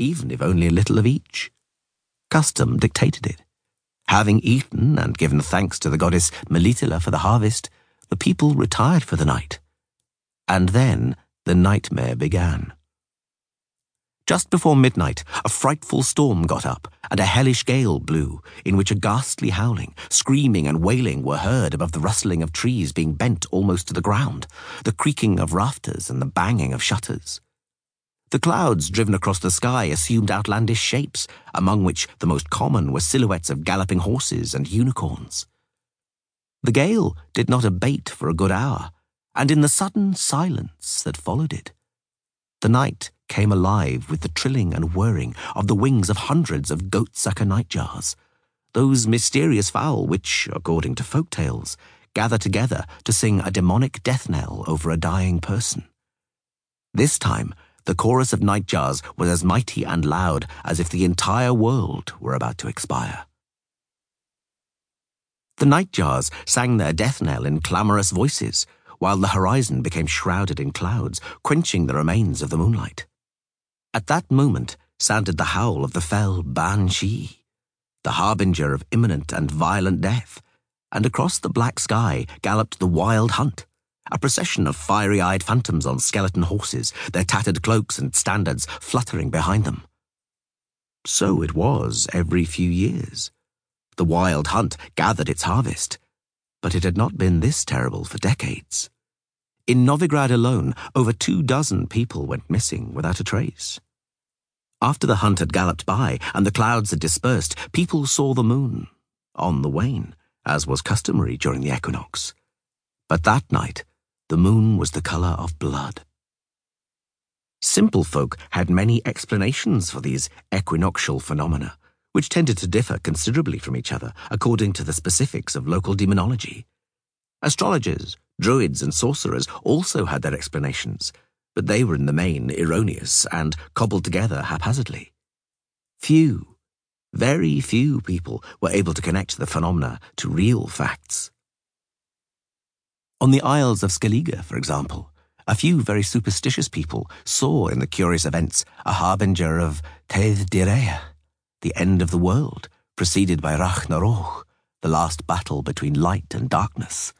even if only a little of each. Custom dictated it. Having eaten and given thanks to the goddess Melitele for the harvest, the people retired for the night. And then the nightmare began. Just before midnight, a frightful storm got up, and a hellish gale blew, in which a ghastly howling, screaming, and wailing were heard above the rustling of trees being bent almost to the ground, the creaking of rafters, and the banging of shutters. The clouds driven across the sky assumed outlandish shapes, among which the most common were silhouettes of galloping horses and unicorns. The gale did not abate for a good hour, and in the sudden silence that followed it, the night came alive with the trilling and whirring of the wings of hundreds of goatsucker nightjars, those mysterious fowl which, according to folk tales, gather together to sing a demonic death knell over a dying person. This time, the chorus of nightjars was as mighty and loud as if the entire world were about to expire. The nightjars sang their death knell in clamorous voices, while the horizon became shrouded in clouds, quenching the remains of the moonlight. At that moment sounded the howl of the fell banshee, the harbinger of imminent and violent death, and across the black sky galloped the wild hunt, a procession of fiery eyed phantoms on skeleton horses, their tattered cloaks and standards fluttering behind them. So it was every few years. The wild hunt gathered its harvest, but it had not been this terrible for decades. In Novigrad alone, over two dozen people went missing without a trace. After the hunt had galloped by and the clouds had dispersed, people saw the moon, on the wane, as was customary during the equinox. But that night, the moon was the colour of blood. Simple folk had many explanations for these equinoctial phenomena, which tended to differ considerably from each other according to the specifics of local demonology. Astrologers, druids, and sorcerers also had their explanations, but they were in the main erroneous and cobbled together haphazardly. Few, very few people were able to connect the phenomena to real facts. On the Isles of Skellige, for example, a few very superstitious people saw in the curious events a harbinger of Tedd Deireádh, the end of the world, preceded by Ragh nar Roog, the last battle between light and darkness.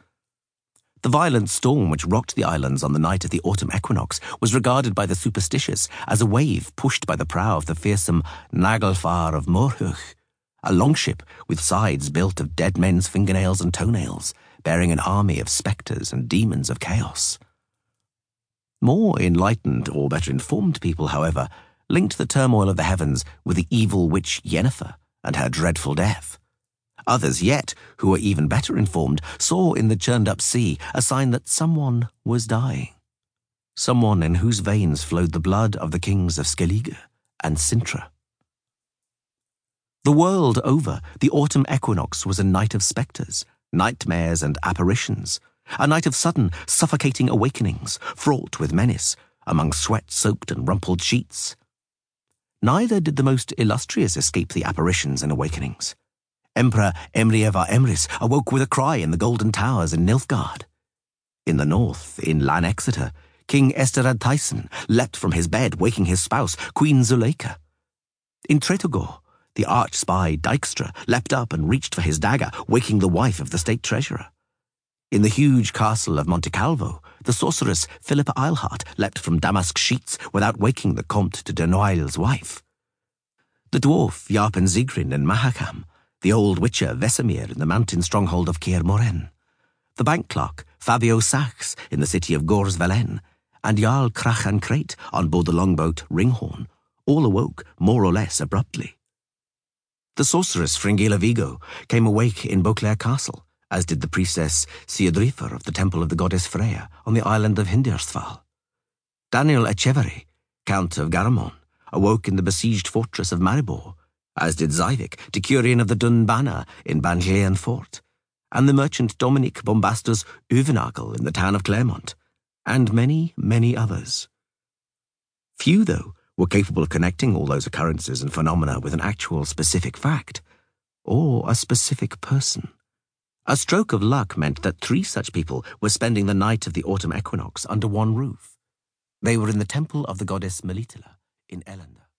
The violent storm which rocked the islands on the night of the autumn equinox was regarded by the superstitious as a wave pushed by the prow of the fearsome Naglfar of Morhogg, a longship with sides built of dead men's fingernails and toenails, bearing an army of spectres and demons of chaos. More enlightened or better informed people, however, linked the turmoil of the heavens with the evil witch Yennefer and her dreadful death. Others yet, who were even better informed, saw in the churned up sea a sign that someone was dying. Someone in whose veins flowed the blood of the kings of Skellige and Cintra. The world over, the autumn equinox was a night of spectres, nightmares and apparitions, a night of sudden, suffocating awakenings, fraught with menace, among sweat-soaked and rumpled sheets. Neither did the most illustrious escape the apparitions and awakenings. Emperor Emhyr var Emreis awoke with a cry in the Golden Towers in Nilfgaard. In the north, in Lan Exeter, King Esterad Thyssen leapt from his bed, waking his spouse, Queen Zuleika. In Tretogor, the arch spy Dijkstra leapt up and reached for his dagger, waking the wife of the state treasurer. In the huge castle of Monte Calvo, the sorceress Philippa Eilhart leapt from damask sheets without waking the Comte de Denoyle's wife. The dwarf Yarpen Zigrin in Mahakam, the old witcher Vesemir in the mountain stronghold of Kaer Morhen, the bank clerk Fabio Sachs in the city of Gors Velen, and Jarl Crach an Craite on board the longboat Ringhorn, all awoke more or less abruptly. The sorceress Fringilla Vigo came awake in Beauclair Castle, as did the priestess Sigrdrifa of the temple of the goddess Freya on the island of Hindarsfjall. Daniel Etcheverry, Count of Garramone, awoke in the besieged fortress of Maribor, as did Zyvik, Decurion of the Dun Banner in Bangean Fort, and the merchant Dominic Bombastus Uvenagel in the town of Clermont, and many, many others. Few, though, were capable of connecting all those occurrences and phenomena with an actual specific fact, or a specific person. A stroke of luck meant that three such people were spending the night of the autumn equinox under one roof. They were in the temple of the goddess Melitele in Elend.